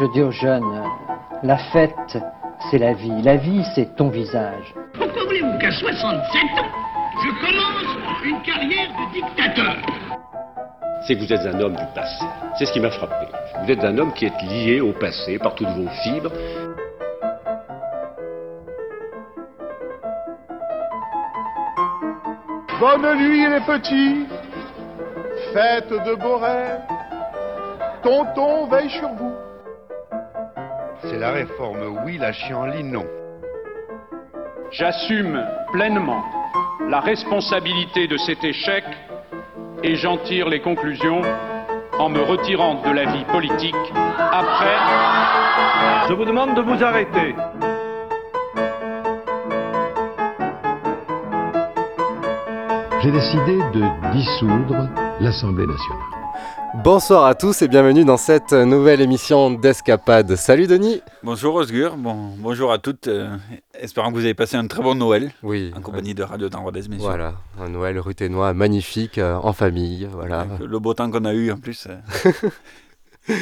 Je dis aux jeunes, la fête, c'est la vie. La vie, c'est ton visage. Pourquoi voulez-vous qu'à 67 ans, je commence une carrière de dictateur? C'est que vous êtes un homme du passé. C'est ce qui m'a frappé. Vous êtes un homme qui est lié au passé par toutes vos fibres. Bonne nuit les petits, faites de beaux rêves, tonton veille sur vous. La réforme oui, la chienlit non. J'assume pleinement la responsabilité de cet échec et j'en tire les conclusions en me retirant de la vie politique après. Je vous demande de vous arrêter. J'ai décidé de dissoudre l'Assemblée nationale. Bonsoir à tous et bienvenue dans cette nouvelle émission d'Escapade. Salut Denis Bonjour Osgur, bon, bonjour à toutes. euh, espérons que vous avez passé un très bon Noël Oui. en compagnie de Radio Temps Rodez, messieurs. Voilà, un Noël ruténois magnifique euh, en famille, voilà. Avec Le beau temps qu'on a eu en plus. euh,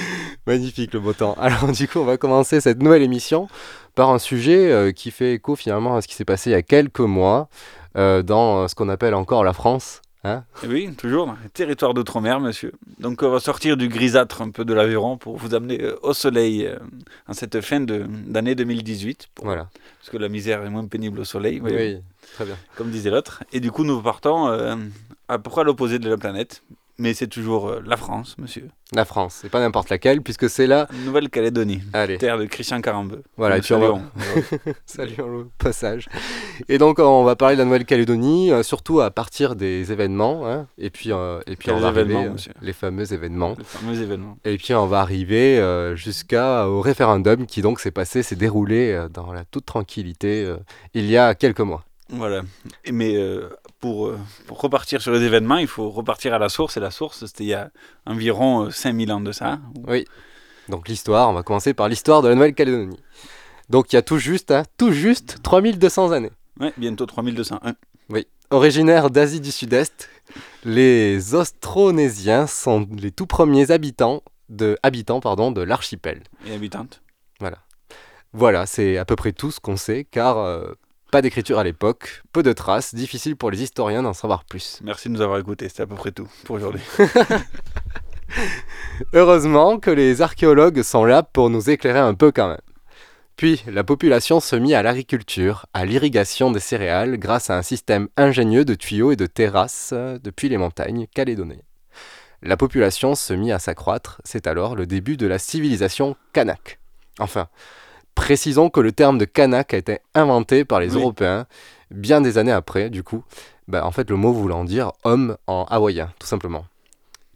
Magnifique le beau temps. Alors du coup, on va commencer cette nouvelle émission par un sujet euh, qui fait écho finalement à ce qui s'est passé il y a quelques mois dans ce qu'on appelle encore la France. Hein oui, toujours territoires d'outre-mer, monsieur. Donc on va sortir du grisâtre un peu de l'Aveyron pour vous amener euh, au soleil euh, en cette fin de- d'année 2018. pour- voilà. Parce que la misère est moins pénible au soleil, Oui, très bien. comme disait l'autre. Et du coup, nous partons euh, à peu près à l'opposé de la planète? Mais c'est toujours euh, la France, monsieur. La France, c'est pas n'importe laquelle puisque c'est là. Nouvelle-Calédonie, Allez, terre de Christian Carambeu. voilà, puis on va, saluons. Au passage. Et donc on va parler de la Nouvelle-Calédonie, euh, surtout à partir des événements, hein, et puis euh, et puis Quels on va arriver, événements, euh, les fameux événements. Le fameux événement. Et puis on va arriver euh, jusqu'au référendum qui donc s'est passé, s'est déroulé euh, dans la toute tranquillité euh, il y a quelques mois. Voilà. Mais euh, pour, euh, pour repartir sur les événements, il faut repartir à la source. Et la source, c'était il y a environ euh, 5000 ans de ça. Oui. Donc l'histoire, on va commencer par l'histoire de la Nouvelle-Calédonie. Donc il y a tout juste, hein, tout juste 3200 années. Ouais, bientôt 3201. Originaires d'Asie du Sud-Est, les Austronésiens sont les tout premiers habitants de, habitants, pardon, de l'archipel. Et habitante. Voilà, c'est à peu près tout ce qu'on sait, car euh, pas d'écriture à l'époque, peu de traces, difficile pour les historiens d'en savoir plus. Merci de nous avoir écoutés. C'était à peu près tout pour aujourd'hui. Heureusement que les archéologues sont là pour nous éclairer un peu quand même. Puis, la population se mit à l'agriculture, à l'irrigation des céréales grâce à un système ingénieux de tuyaux et de terrasses depuis les montagnes calédoniennes. La population se mit à s'accroître, c'est alors le début de la civilisation kanak. Enfin, précisons que le terme de kanak a été inventé par les Oui. Européens bien des années après, du coup. Bah, en fait, le mot voulant dire homme en hawaïen, tout simplement.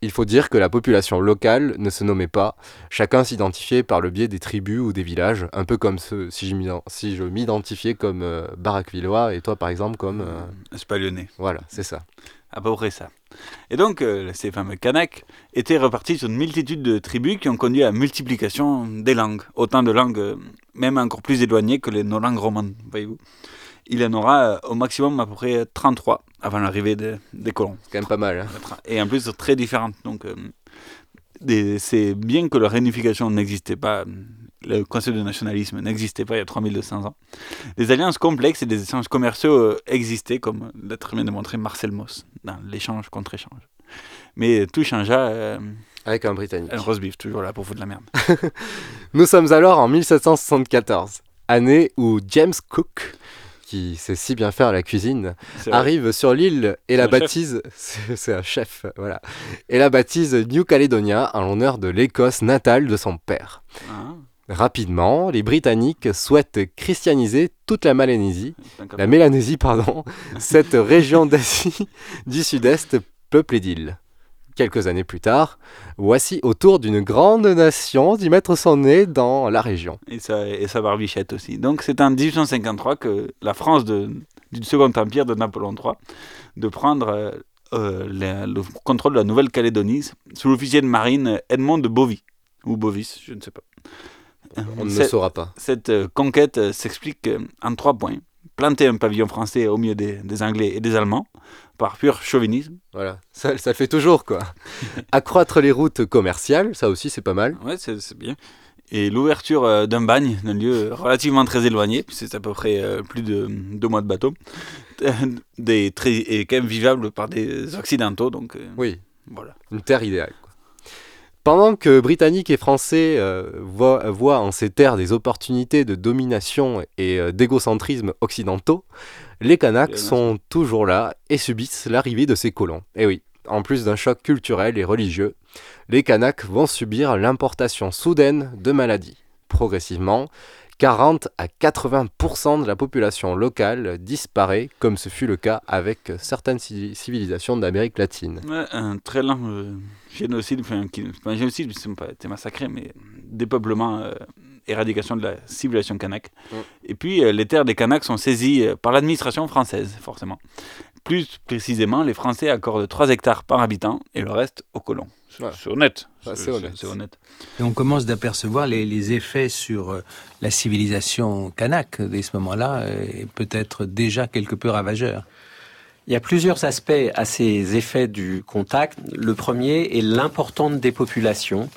Il faut dire que la population locale ne se nommait pas, chacun s'identifiait par le biais des tribus ou des villages, un peu comme ce, si je m'identifiais comme euh, Barakvillois et toi par exemple comme... euh, voilà, c'est ça. À peu près ça. Et donc, euh, ces fameux Kanaks étaient repartis sur une multitude de tribus qui ont conduit à la multiplication des langues. Autant de langues, euh, même encore plus éloignées que les, nos langues romanes, voyez-vous. Il y en aura euh, au maximum à peu près 33 avant l'arrivée de- des colons. C'est quand même pas mal. hein. Et en plus, très différentes. Donc, c'est bien que leur réunification n'existait pas. Le concept de nationalisme n'existait pas il y a 3200 ans. Des alliances complexes et des échanges commerciaux euh, existaient, comme l'a très bien démontré Marcel Moss dans l'échange contre échange. Mais tout changea. Euh, Avec un Britannique. un roast beef, toujours là pour foutre de la merde. Nous sommes alors en 1774, année où James Cook, qui sait si bien faire la cuisine, arrive sur l'île et la baptise, c'est c'est un chef, voilà, et la baptise New Caledonia en l'honneur de l'Écosse natale de son père. Ah, Rapidement, les Britanniques souhaitent christianiser toute la Mélanésie, la Mélanésie, pardon, cette région d'Asie du Sud-Est peuplée d'îles. Quelques années plus tard, voici autour d'une grande nation d'y mettre son nez dans la région. et, sa, et sa barbichette aussi. Donc c'est en 1853 que la France de, du Second Empire de Napoléon III de prendre euh, euh, le contrôle de la Nouvelle-Calédonie sous l'officier de marine Edmond de Bovy. Ou Bovis, je ne sais pas. On ne le saura pas. Cette euh, conquête euh, s'explique euh, en trois points. Planter un pavillon français au milieu des, des Anglais et des Allemands, par pur chauvinisme. Voilà, ça, ça le fait toujours quoi. Accroître les routes commerciales, ça aussi c'est pas mal. Ouais, c'est bien. Et l'ouverture d'un bagne, d'un lieu relativement très éloigné, c'est à peu près plus de deux mois de bateau, des, très, est quand même vivable par des occidentaux. Donc, Oui, voilà. une terre idéale. Pendant que Britanniques et Français euh, voient, voient en ces terres des opportunités de domination et euh, d'égocentrisme occidentaux, les Kanaks sont toujours là et subissent l'arrivée de ces colons. Et oui, en plus d'un choc culturel et religieux, les Kanaks vont subir l'importation soudaine de maladies. Progressivement, 40 à 80% de la population locale disparaît, comme ce fut le cas avec certaines ci- civilisations d'Amérique latine. Ouais, un très lent euh, génocide, enfin, qui, un génocide, ils n'ont pas été massacrés, mais dépeuplement, euh, éradication de la civilisation kanak. Mm. Et puis, euh, les terres des Kanaks sont saisies euh, par l'administration française, forcément. Plus précisément, les Français accordent 3 hectares par habitant et le reste aux colons. C'est Ouais. c'est honnête. C'est honnête. C'est honnête. Et on commence d'apercevoir les, les effets sur euh, la civilisation kanak dès ce moment-là, euh, et peut-être déjà quelque peu ravageur. Il y a plusieurs aspects à ces effets du contact. Le premier est l'importante dépopulation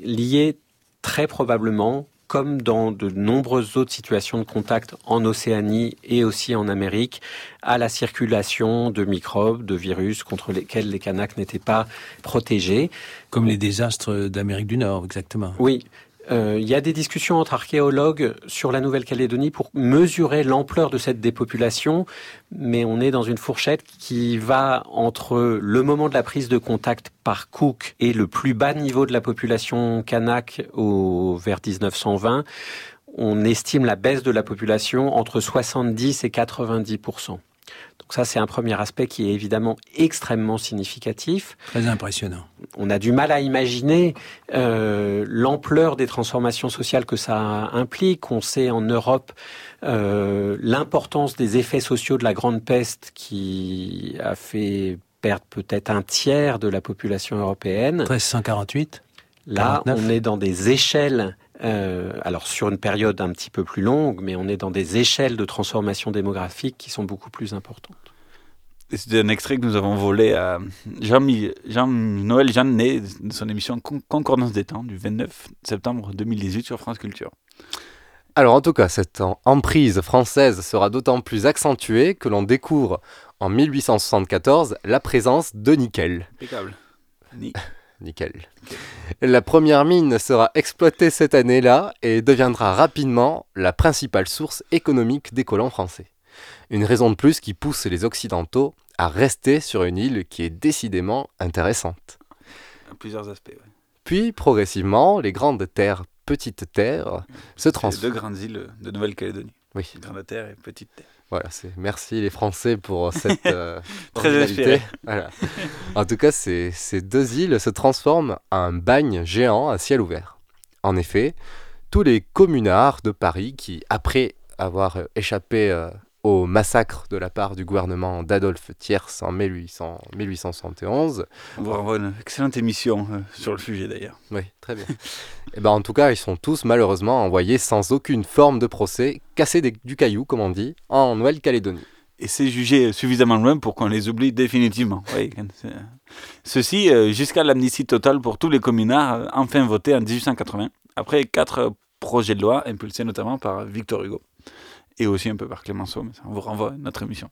liée très probablement, comme dans de nombreuses autres situations de contact en Océanie et aussi en Amérique, à la circulation de microbes, de virus contre lesquels les Kanaks n'étaient pas protégés. Comme les désastres d'Amérique du Nord, exactement. Oui. Euh, il y a des discussions entre archéologues sur la Nouvelle-Calédonie pour mesurer l'ampleur de cette dépopulation, mais on est dans une fourchette qui va entre le moment de la prise de contact par Cook et le plus bas niveau de la population kanak vers 1920. On estime la baisse de la population entre 70 et 90 donc ça, c'est un premier aspect qui est évidemment extrêmement significatif. Très impressionnant. On a du mal à imaginer euh, l'ampleur des transformations sociales que ça implique. On sait en Europe euh, l'importance des effets sociaux de la grande peste qui a fait perdre peut-être un tiers de la population européenne. 1348 Là, 49. on est dans des échelles, euh, alors sur une période un petit peu plus longue, mais on est dans des échelles de transformation démographique qui sont beaucoup plus importantes. C'est un extrait que nous avons volé à Jean, Jean Jeannet de son émission Con- Concordance des temps du 29 septembre 2018 sur France Culture. Alors en tout cas, cette emprise française sera d'autant plus accentuée que l'on découvre en 1874 la présence de nickel. Impeccable. Ni- Nickel. La première mine sera exploitée cette année-là et deviendra rapidement la principale source économique des colons français. Une raison de plus qui pousse les Occidentaux à rester sur une île qui est décidément intéressante. à plusieurs aspects. ouais. Puis, progressivement, les grandes terres, petites terres, se transforment. deux grandes îles de Nouvelle-Calédonie. Oui. Grande Terre et Petite Terre. Voilà, c'est merci les Français pour cette euh, Très. Voilà. En tout cas, ces, ces deux îles se transforment en un bagne géant à ciel ouvert. En effet, tous les communards de Paris qui, après avoir euh, échappé euh, au massacre de la part du gouvernement d'Adolphe Thiers en 1800 1871, On va avoir une excellente émission euh, sur le sujet d'ailleurs. oui, très bien. Et ben en tout cas, ils sont tous malheureusement envoyés sans aucune forme de procès, cassés des- du caillou, comme on dit, en Nouvelle-Calédonie. Et c'est jugé suffisamment loin pour qu'on les oublie définitivement. Oui, c'est- Ceci euh, jusqu'à l'amnistie totale pour tous les communards, euh, enfin votés en 1880, après quatre euh, projets de loi impulsés notamment par Victor Hugo et aussi un peu par Clémenceau, mais ça, on vous renvoie à notre émission.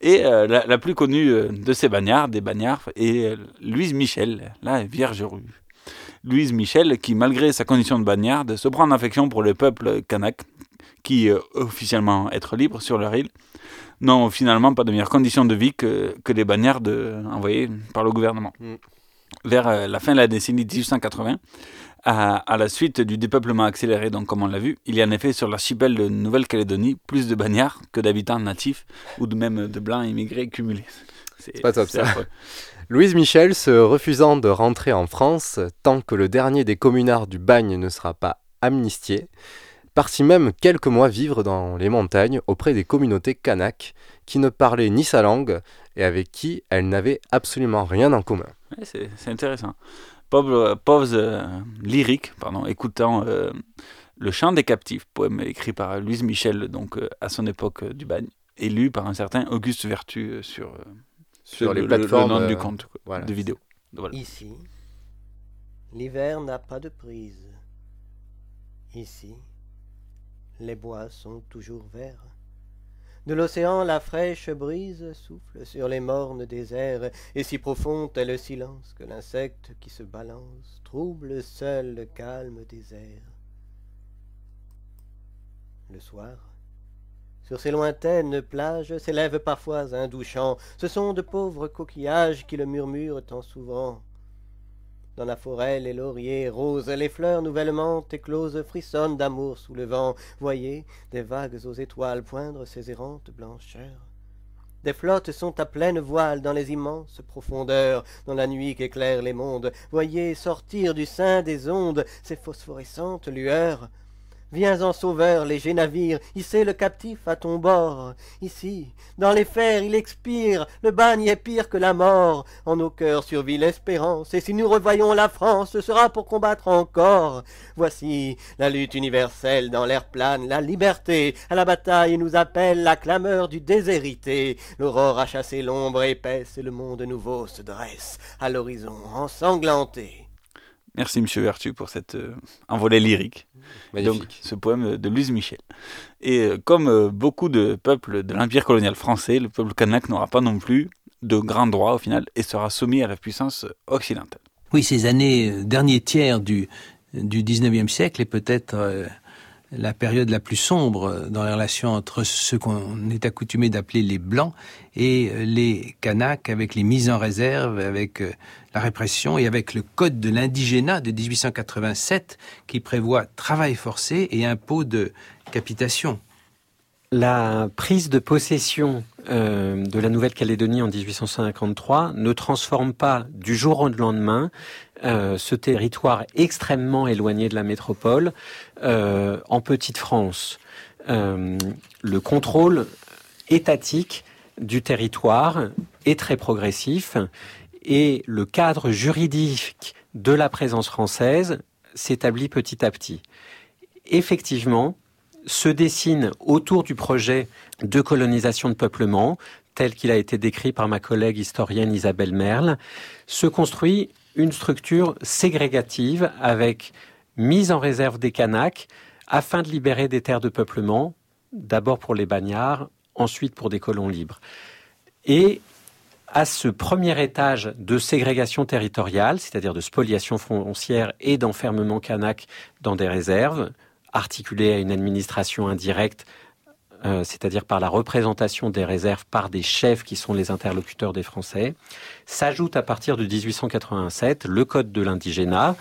Et euh, la, plus connue euh, de ces bagnards, des bagnards, est euh, Louise Michel, la Vierge Rue. Louise Michel, qui malgré sa condition de bagnarde, se prend en affection pour le peuple kanak, qui officiellement être libre sur leur île, n'ont finalement pas de meilleures conditions de vie que, les bagnardes envoyées par le gouvernement. Mm. Vers euh, la fin de la décennie 1880, à, à la suite du dépeuplement accéléré, donc comme on l'a vu, il y a en effet sur l'archipel de Nouvelle-Calédonie plus de bagnards que d'habitants natifs ou de même de blancs immigrés cumulés. C'est pas top, ça. affreux. Louise Michel, se refusant de rentrer en France tant que le dernier des communards du bagne ne sera pas amnistié, partit même quelques mois vivre dans les montagnes auprès des communautés kanak qui ne parlaient ni sa langue et avec qui elle n'avait absolument rien en commun. Ouais, c'est c'est intéressant. Pauvre, pauvre euh, lyrique, pardon, écoutant euh, Le chant des captifs, poème écrit par Louise Michel, donc euh, à son époque euh, du bagne, et lu par un certain Auguste Vertu euh, sur, euh, Sur les le- le- plateformes, le nom euh, du compte quoi, voilà. de vidéo. Voilà. Ici, l'hiver n'a pas de prise. Ici, les bois sont toujours verts. De l'océan la fraîche brise souffle sur les mornes déserts, et si profond est le silence que l'insecte qui se balance trouble seul le calme airs. Le soir, sur ces lointaines plages s'élève parfois un doux chant, ce sont de pauvres coquillages qui le murmurent tant souvent. Dans la forêt, les lauriers roses, les fleurs nouvellement écloses frissonnent d'amour sous le vent. Voyez des vagues aux étoiles poindre ces errantes blancheurs. Des flottes sont à pleine voile dans les immenses profondeurs, dans la nuit qu'éclairent les mondes. Voyez sortir du sein des ondes ces phosphorescentes lueurs. Viens en sauveur, léger navire, hissez le captif à ton bord. Ici, dans les fers, il expire, le bagne est pire que la mort. En nos cœurs survit l'espérance, et si nous revoyons la France, ce sera pour combattre encore. Voici la lutte universelle dans l'air plane, la liberté à la bataille nous appelle la clameur du déshérité. L'aurore a chassé l'ombre épaisse, et le monde nouveau se dresse à l'horizon ensanglanté. Merci Monsieur Vertu pour cette euh, envolée lyrique. Magnifique. Donc, ce poème de Louise Michel. Et euh, comme euh, beaucoup de peuples de l'Empire colonial français, le peuple kanak n'aura pas non plus de grands droits au final et sera soumis à la puissance occidentale. Oui, ces années, euh, dernier tiers du, du 19e siècle est peut-être euh, la période la plus sombre dans les relations entre ce qu'on est accoutumé d'appeler les Blancs et euh, les Kanaks, avec les mises en réserve, avec euh, la répression et avec le Code de l'indigénat de 1887 qui prévoit travail forcé et impôt de capitation. La prise de possession euh, de la Nouvelle-Calédonie en 1853 ne transforme pas du jour au lendemain euh, ce territoire extrêmement éloigné de la métropole euh, en petite France. Le contrôle étatique du territoire est très progressif et le cadre juridique de la présence française s'établit petit à petit. Effectivement, se dessine autour du projet de colonisation de peuplement, tel qu'il a été décrit par ma collègue historienne Isabelle Merle, se construit une structure ségrégative avec mise en réserve des Kanaks afin de libérer des terres de peuplement, d'abord pour les bagnards, ensuite pour des colons libres. Et à ce premier étage de ségrégation territoriale, c'est-à-dire de spoliation foncière et d'enfermement kanak dans des réserves, articulé à une administration indirecte, euh, c'est-à-dire par la représentation des réserves par des chefs qui sont les interlocuteurs des Français, s'ajoute à partir de 1887 le Code de l'indigénat,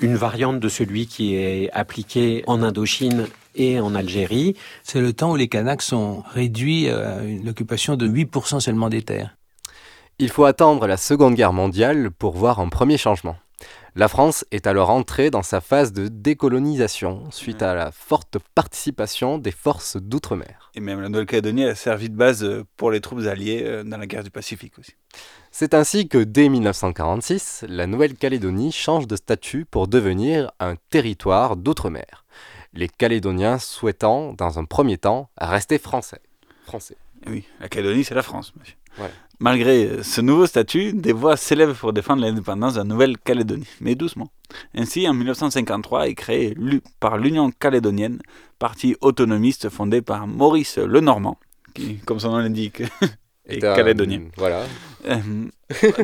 une variante de celui qui est appliqué en Indochine et en Algérie. C'est le temps où les Kanaks sont réduits à une occupation de 8% seulement des terres. Il faut attendre la Seconde Guerre mondiale pour voir un premier changement. La France est alors entrée dans sa phase de décolonisation suite à la forte participation des forces d'outre-mer. Et même la Nouvelle-Calédonie a servi de base euh, pour les troupes alliées euh, dans la guerre du Pacifique aussi. C'est ainsi que dès 1946, la Nouvelle-Calédonie change de statut pour devenir un territoire d'outre-mer. Les Calédoniens souhaitant, dans un premier temps, rester français. français. Oui, la Calédonie, c'est la France, monsieur. Ouais. Malgré euh, ce nouveau statut, des voix s'élèvent pour défendre l'indépendance de la Nouvelle-Calédonie, mais doucement. Ainsi, en 1953 est créé l'U- par l'Union calédonienne, parti autonomiste fondé par Maurice Lenormand, qui, comme son nom l'indique, est Est un- calédonien. voilà. Euh,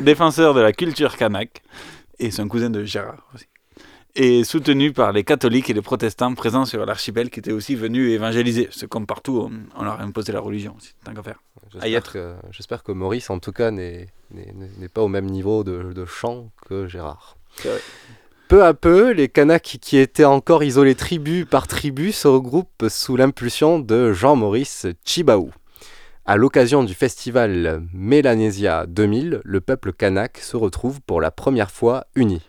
défenseur de la culture kanak, et son cousin de Gérard aussi. Et soutenu par les catholiques et les protestants présents sur l'archipel qui étaient aussi venus évangéliser. C'est comme partout, on, on leur a imposé la religion aussi, tant qu'à faire. J'espère que, j'espère que Maurice, en tout cas, n'est n'est- n'est pas au même niveau de, de chant que Gérard. C'est vrai. Peu à peu, les Kanaks qui étaient encore isolés tribu par tribu se regroupent sous l'impulsion de Jean-Maurice Chibaou. À l'occasion du festival Mélanésia 2000, le peuple kanak se retrouve pour la première fois uni.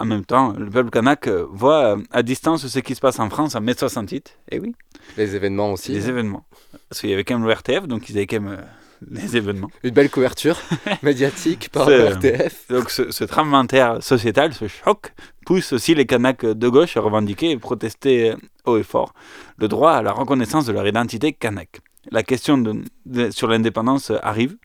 En même temps, le peuple kanak euh, voit euh, à distance ce qui se passe en France en mai 68. Et oui, Les événements aussi. les événements. Parce qu'il y avait quand même le RTF, donc ils avaient quand même euh, les événements. Une belle couverture médiatique par le RTF. Donc ce, ce tremblement sociétal, ce choc, pousse aussi les Kanaks de gauche à revendiquer et protester haut et fort le droit à la reconnaissance de leur identité kanak. La question de- de- sur l'indépendance arrive,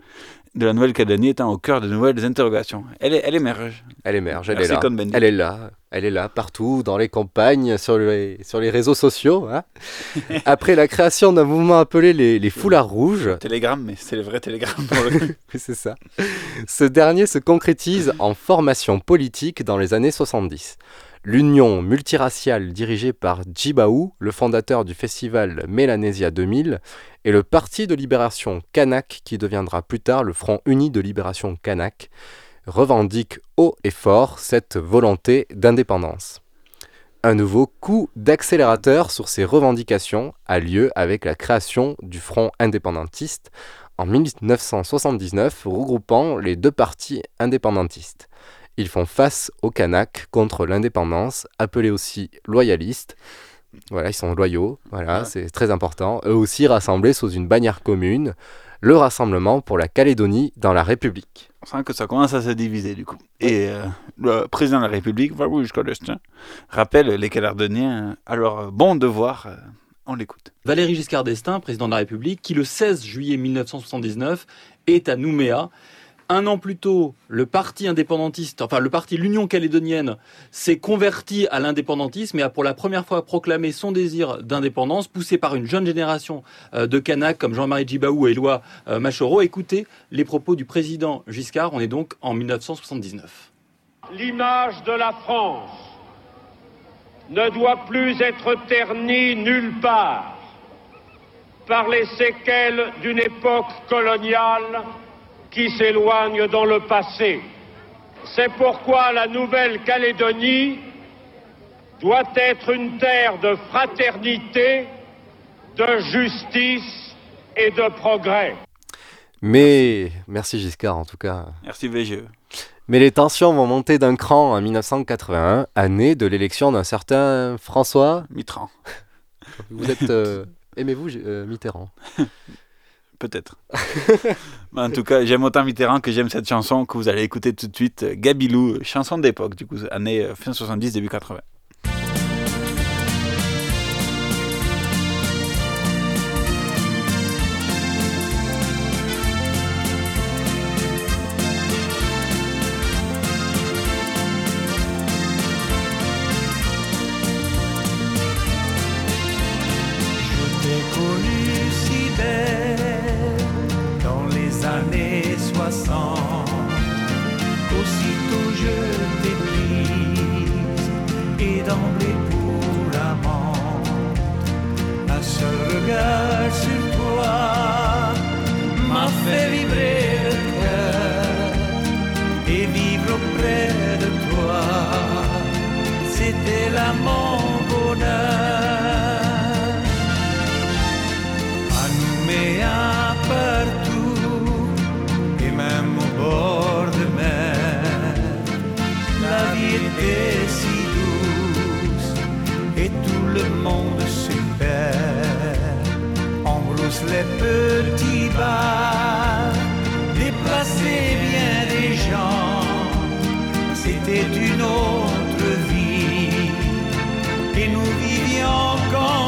de la Nouvelle-Calédonie étant au cœur de nouvelles interrogations. Elle, est- elle émerge. Elle émerge, elle est là. Elle est là. Elle est là, partout, dans les campagnes, sur les, sur les réseaux sociaux. hein. Après la création d'un mouvement appelé les, les Foulards Rouges, Télégramme, mais c'est le vrai télégramme pour le c'est ça. Ce dernier se concrétise en formation politique dans les années 70. L'union multiraciale dirigée par Djibaou, le fondateur du festival Mélanésia 2000, et le Parti de libération Kanak, qui deviendra plus tard le Front uni de libération Kanak, revendique haut et fort cette volonté d'indépendance. Un nouveau coup d'accélérateur sur ces revendications a lieu avec la création du Front indépendantiste en 1979, regroupant les deux partis indépendantistes. Ils font face aux Kanaks contre l'indépendance, appelés aussi loyalistes. Voilà, ils sont loyaux, voilà, Ouais. c'est très important. Eux aussi rassemblés sous une bannière commune, le Rassemblement pour la Calédonie dans la République. On sent que ça commence à se diviser du coup. Et euh, le président de la République, Varouche Codestin, rappelle les Calédoniens à leur bon devoir. euh, on l'écoute. Valéry Giscard d'Estaing, président de la République, qui le 16 juillet 1979 est à Nouméa. Un an plus tôt, le parti indépendantiste, enfin le parti l'Union calédonienne, s'est converti à l'indépendantisme et a pour la première fois proclamé son désir d'indépendance, poussé par une jeune génération euh, de Kanaks comme Jean-Marie Djibaou et Éloi euh, Machoro. Écoutez les propos du président Giscard, on est donc en 1979. L'image de la France ne doit plus être ternie nulle part par les séquelles d'une époque coloniale qui s'éloigne dans le passé. C'est pourquoi la Nouvelle-Calédonie doit être une terre de fraternité, de justice et de progrès. Mais, merci Giscard en tout cas. Merci VGE. Mais les tensions vont monter d'un cran en 1981, année de l'élection d'un certain François Mitterrand. Vous êtes. euh, Aimez-vous euh, Mitterrand? Peut-être. Mais en tout cas, j'aime autant Mitterrand que j'aime cette chanson que vous allez écouter tout de suite. Gabilou, chanson d'époque, du coup, année euh, fin 70, début 80. C'était une autre vie et nous vivions contents.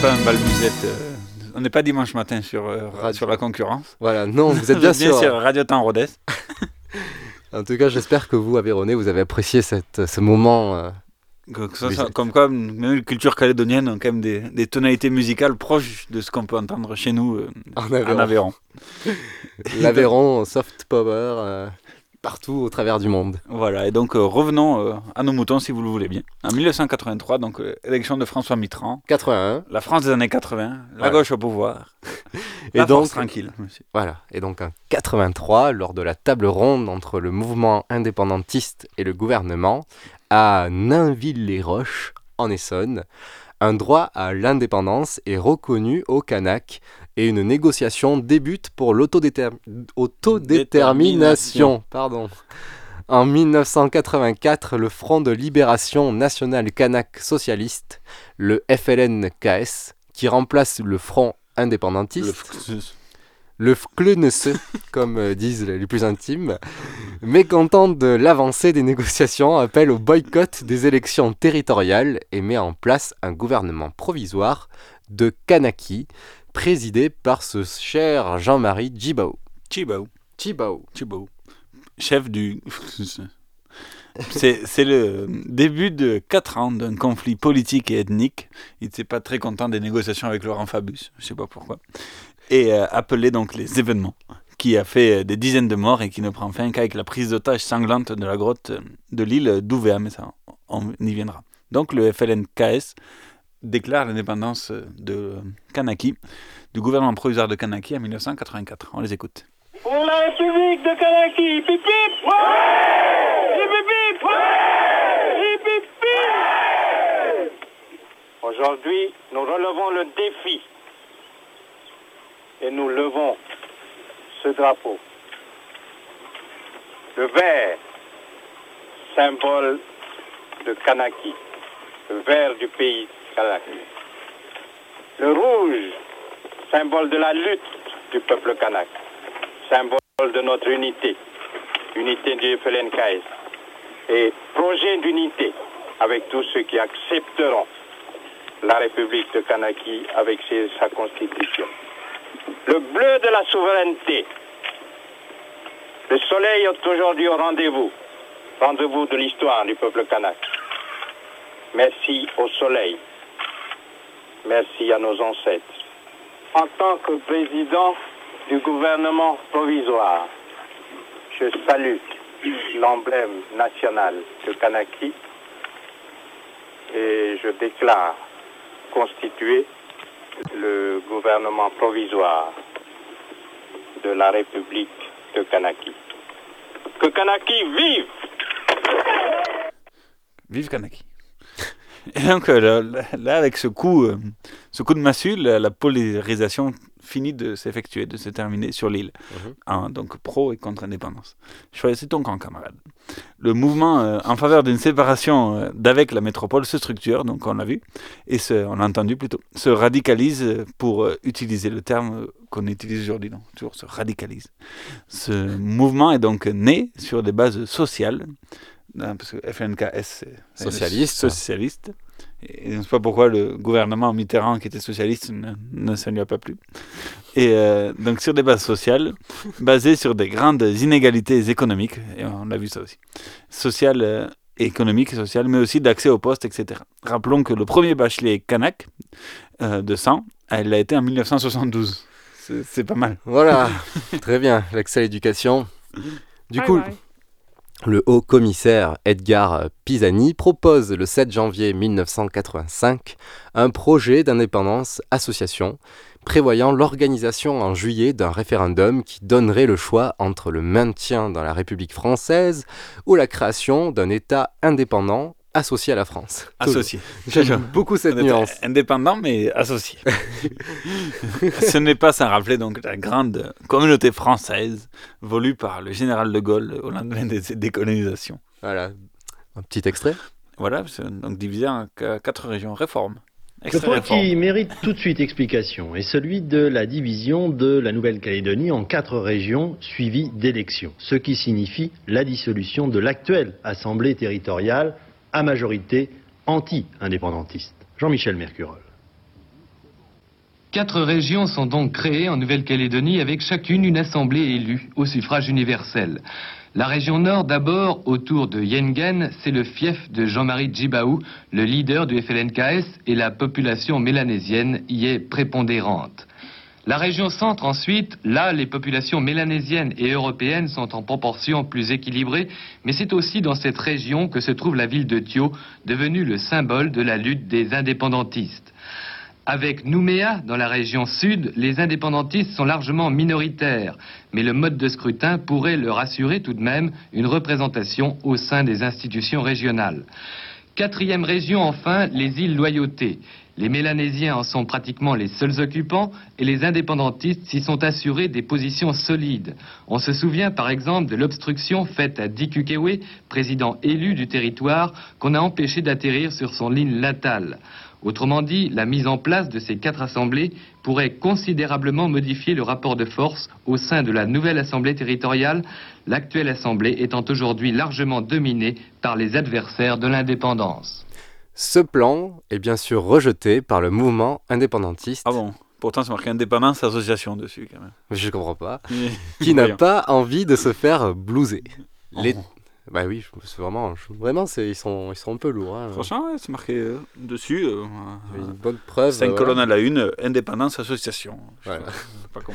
Pas un bal musette. euh, on n'est pas dimanche matin sur, euh, sur la concurrence. Voilà, non, vous êtes bien sûr- Radio Temps Rodez. En tout cas, j'espère que vous, Aveyronais, vous avez apprécié cette, ce moment. euh, ça, ça- comme quoi, même les cultures calédoniennes ont quand même des, des tonalités musicales proches de ce qu'on peut entendre chez nous euh, En Aveyron. Aveyron. L'Aveyron, soft power, partout au travers du monde. Voilà, et donc euh, revenons euh, à nos moutons si vous le voulez bien. En 1983, donc euh, élection de François Mitterrand. 81. La France des années 80, la Voilà. gauche au pouvoir. Et la donc, force tranquille. monsieur. Voilà. Et donc en 83, lors de la table ronde entre le mouvement indépendantiste et le gouvernement, à Nainville-les-Roches, en Essonne, un droit à l'indépendance est reconnu au Kanak et une négociation débute pour l'autodéter- autodétermination. Pardon. En 1984, le Front de libération nationale kanak socialiste, le FLNKS, qui remplace le Front indépendantiste, le FKLNS, comme euh, disent les plus intimes, mécontent de l'avancée des négociations, appelle au boycott des élections territoriales et met en place un gouvernement provisoire de Kanaki, présidé par ce cher Jean-Marie Djibao. Chibao. Chibao. Chibao. Chef du. C'est c'est le début de 4 ans d'un conflit politique et ethnique. Il n'était pas très content des négociations avec Laurent Fabius, je ne sais pas pourquoi. Et euh, appelé donc les événements, qui a fait euh, des dizaines de morts et qui ne prend fin qu'avec la prise d'otage sanglante de la grotte euh, de l'île d'Ouvéa, mais ça, on y viendra. Donc le FLNKS déclare l'indépendance euh, de Kanaki, du gouvernement provisoire de Kanaki en 1984. On les écoute. Pour la République de Kanaki, pip pip Ouais Ouais hip hip Aujourd'hui, nous relevons le défi et nous levons ce drapeau. Le vert, symbole de Kanaki, le vert du pays Le rouge, symbole de la lutte du peuple kanak, symbole de notre unité, unité du FLNKS, et projet d'unité avec tous ceux qui accepteront la République de Kanaki avec sa constitution. Le bleu de la souveraineté. Le soleil est aujourd'hui au rendez-vous, rendez-vous de l'histoire du peuple kanak. Merci au soleil. Merci à nos ancêtres. En tant que président du gouvernement provisoire, je salue l'emblème national de Kanaki et je déclare constituer le gouvernement provisoire de la République de Kanaki. Que Kanaki vive Vive Kanaki. Et donc euh, là, là, avec ce coup, euh, ce coup de massue, la, la polarisation finit de s'effectuer, de se terminer sur l'île. Mhm. Hein, donc pro et contre indépendance. Choisissez ton camp, camarade. Le mouvement euh, en faveur d'une séparation euh, d'avec la métropole se structure, donc on l'a vu, et se, on l'a entendu plutôt, se radicalise pour euh, utiliser le terme qu'on utilise aujourd'hui, donc toujours se radicalise. Ce mouvement est donc né sur des bases sociales, hein, parce que FNKS Socialiste. socialiste. Et je ne sais pas pourquoi le gouvernement Mitterrand, qui était socialiste, ne, ne ça ne lui a pas plu. Et euh, donc sur des bases sociales, basées sur des grandes inégalités économiques, et on l'a vu ça aussi, sociales, euh, économiques et sociales, mais aussi d'accès au poste, etc. Rappelons que le premier bachelier Kanak euh, de 100, elle a été en 1972. C'est c'est pas mal. Voilà, très bien, l'accès à l'éducation. Du Bye coup, bye. Le haut commissaire Edgar Pisani propose le 7 janvier 1985 un projet d'indépendance association prévoyant l'organisation en juillet d'un référendum qui donnerait le choix entre le maintien dans la République française ou la création d'un État indépendant associé à la France. Associé. J'aime beaucoup cette nuance. Indépendant, mais associé. Ce n'est pas sans rappeler donc la grande communauté française voulue par le général de Gaulle au lendemain de ses décolonisations. Voilà, un petit extrait. Voilà, donc divisé en qu- quatre régions. Réforme. Le point qui mérite tout de suite explication est celui de la division de la Nouvelle-Calédonie en quatre régions suivies d'élections, ce qui signifie la dissolution de l'actuelle Assemblée territoriale à majorité anti-indépendantiste. Jean-Michel Mercurol. Quatre régions sont donc créées en Nouvelle-Calédonie avec chacune une assemblée élue au suffrage universel. La région nord d'abord, autour de Yengen, c'est le fief de Jean-Marie Djibaou, le leader du FLNKS, et la population mélanésienne y est prépondérante. La région centre ensuite, là les populations mélanésiennes et européennes sont en proportion plus équilibrées, mais c'est aussi dans cette région que se trouve la ville de Thio, devenue le symbole de la lutte des indépendantistes. Avec Nouméa, dans la région sud, les indépendantistes sont largement minoritaires, mais le mode de scrutin pourrait leur assurer tout de même une représentation au sein des institutions régionales. Quatrième région, enfin, les îles Loyauté. Les Mélanésiens en sont pratiquement les seuls occupants et les indépendantistes s'y sont assurés des positions solides. On se souvient par exemple de l'obstruction faite à Dikukewe, président élu du territoire, qu'on a empêché d'atterrir sur son ligne latale. Autrement dit, la mise en place de ces quatre assemblées pourrait considérablement modifier le rapport de force au sein de la nouvelle assemblée territoriale, l'actuelle assemblée étant aujourd'hui largement dominée par les adversaires de l'indépendance. Ce plan est bien sûr rejeté par le mouvement indépendantiste. Ah bon Pourtant, c'est marqué indépendance association dessus, quand même. Je comprends pas. Qui n'a pas envie de se faire blouser. Oh. Les... Bah oui, c'est vraiment, vraiment, ils sont, ils sont un peu lourds. hein. Franchement, ouais, c'est marqué euh, dessus. euh, une bonne preuve. Cinq euh, colonnes à la une, indépendance association. Voilà. pas, con.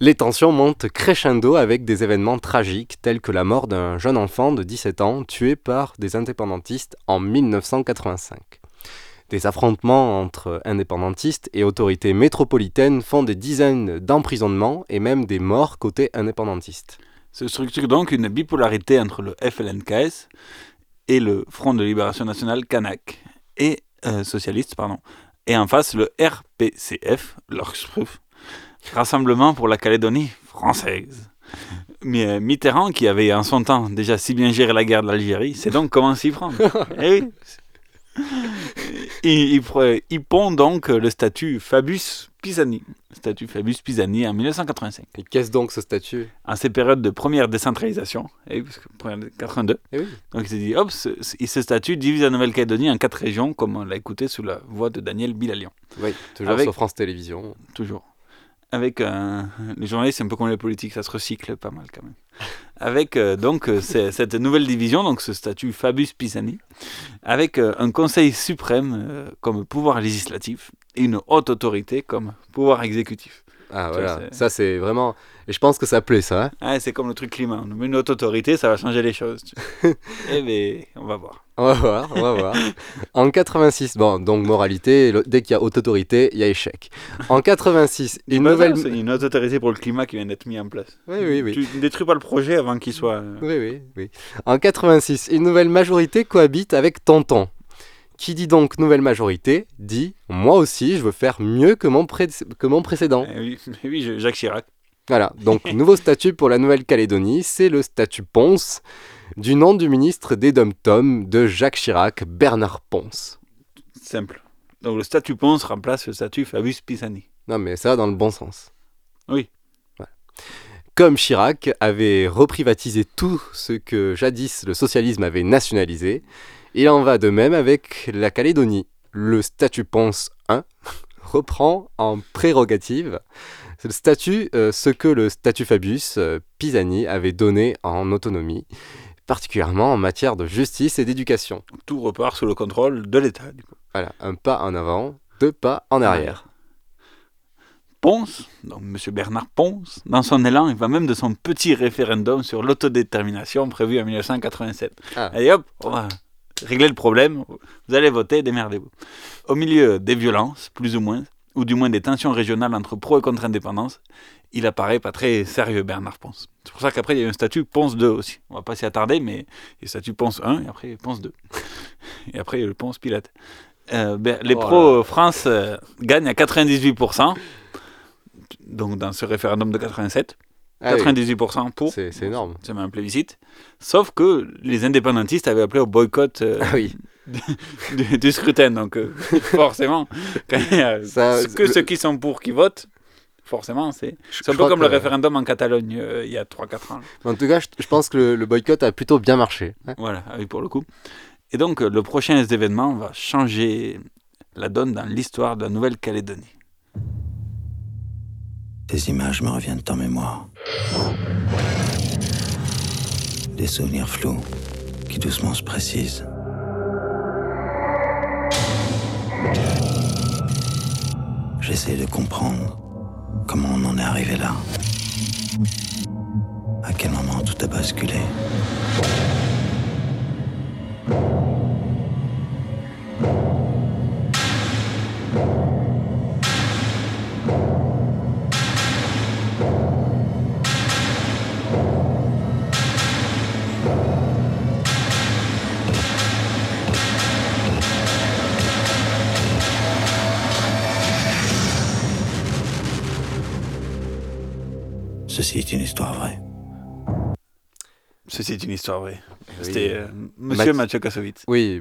Les tensions montent crescendo avec des événements tragiques tels que la mort d'un jeune enfant de 17 ans tué par des indépendantistes en 1985. Des affrontements entre indépendantistes et autorités métropolitaines font des dizaines d'emprisonnements et même des morts côté indépendantiste. Se structure donc une bipolarité entre le FLNKS et le Front de Libération Nationale Kanak, et euh, socialiste, pardon. Et en face, le RPCF, l'Orgsproof, Rassemblement pour la Calédonie française. Mais euh, Mitterrand, qui avait en son temps déjà si bien géré la guerre de l'Algérie, c'est donc comment s'y prendre. Eh oui. il, il, pond donc le statut Fabius Pisani. Statut Fabius Pisani en 1985. Et qu'est-ce donc ce statut? En ces périodes de première décentralisation, eh oui, parce que première dé- 82. Eh oui. Donc il s'est dit, hop, ce, ce- ce statut divise la Nouvelle-Calédonie en quatre régions, comme on l'a écouté sous la voix de Daniel Bilalian. Oui, toujours Avec- sur France Télévisions. Toujours. Avec euh, les journalistes, c'est un peu comme les politiques, ça se recycle pas mal quand même. Avec euh, donc euh, cette nouvelle division, donc ce statut Fabius Pisani, avec euh, un conseil suprême comme pouvoir législatif et une haute autorité comme pouvoir exécutif. Ah voilà, ça c'est vraiment... Et je pense que ça plaît ça. hein. C'est comme le truc climat. On met une haute autorité, ça va changer les choses. eh bien, on va voir. On va voir, on va voir. En 86, bon, donc moralité, le- dès qu'il y a haute autorité, il y a échec. En 86, une nouvelle... C'est une haute autorité pour le climat qui vient d'être mis en place. Oui, oui, oui. Tu ne détruis pas le projet avant qu'il soit. euh, Oui, oui, oui. En 86, une nouvelle majorité cohabite avec Tonton. Qui dit donc nouvelle majorité dit moi aussi je veux faire mieux que mon, pré- que mon précédent. eh oui, eh oui, Jacques Chirac. Voilà, donc nouveau statut pour la Nouvelle-Calédonie, c'est le statut Ponce, du nom du ministre des Dom-Tom de Jacques Chirac, Bernard Ponce. Simple. Donc le statut Ponce remplace le statut Fabius Pisani. Non mais ça dans le bon sens. Oui. Comme Chirac avait reprivatisé tout ce que jadis le socialisme avait nationalisé, il en va de même avec la Calédonie. Le statut Ponce 1 reprend en prérogative le statut, euh, ce que le statut Fabius euh, Pisani avait donné en autonomie, particulièrement en matière de justice et d'éducation. Tout repart sous le contrôle de l'État. Voilà, un pas en avant, deux pas en arrière. Ponce, donc M. Bernard Ponce, dans son élan, il va même de son petit référendum sur l'autodétermination prévu en 1987. Ah. Allez hop, on va régler le problème, vous allez voter, démerdez-vous. Au milieu des violences, plus ou moins, ou du moins des tensions régionales entre pro et contre indépendance, il apparaît pas très sérieux Bernard Ponce. C'est pour ça qu'après il y a eu un statut Ponce 2 aussi. On va pas s'y attarder, mais il y a statut Ponce 1 et après Ponce 2. Et après il y a le Ponce Pilate. Euh, ben, les Oh là pro-France euh, gagnent à 98%, donc dans ce référendum de 87. Ah oui. 98% pour. C'est énorme. C'est même un plébiscite. Sauf que les indépendantistes avaient appelé au boycott euh, Ah oui. du, du scrutin. Donc, euh, forcément, quand il y a Ça, que le- ceux qui sont pour qui votent, forcément, c'est c'est un peu comme que- le référendum en Catalogne euh, il y a 3-4 ans. En tout cas, je, je pense que le, le boycott a plutôt bien marché. hein. Voilà, ah oui, pour le coup. Et donc, le prochain événement va changer la donne dans l'histoire de la Nouvelle-Calédonie. Des images me reviennent en mémoire. Des souvenirs flous qui doucement se précisent. J'essaie de comprendre comment on en est arrivé là. À quel moment tout a basculé. Ceci est une histoire vraie. Ceci est une histoire vraie. Oui. C'était euh, Monsieur Math- Mathieu Kassovitz. Oui,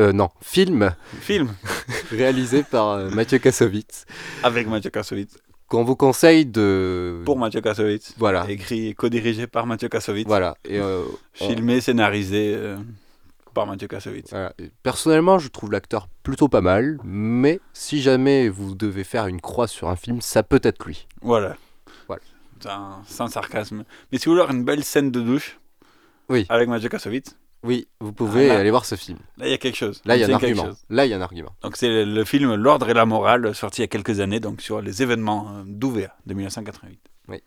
euh, non, film. Film. réalisé par euh, Mathieu Kassovitz. Avec Mathieu Kassovitz. Qu'on vous conseille de. Pour Mathieu Kassovitz. Voilà. Écrit et co-dirigé par Mathieu Kassovitz. Voilà. Et, euh, Filmé, scénarisé euh, par Mathieu Kassovitz. Voilà. Personnellement, je trouve l'acteur plutôt pas mal, mais si jamais vous devez faire une croix sur un film, ça peut être lui. Voilà. Sans, sarcasme. Mais si vous voulez avoir une belle scène de douche Oui. avec Mathieu Kassovitz, Oui, vous pouvez Ah, là- aller voir ce film. là il y a quelque chose. Là, il y a un argument. Là, il y a un argument. Donc c'est le, film L'ordre et la morale, sorti il y a quelques années, donc sur les événements euh, d'Ouvéa de 1988. Oui.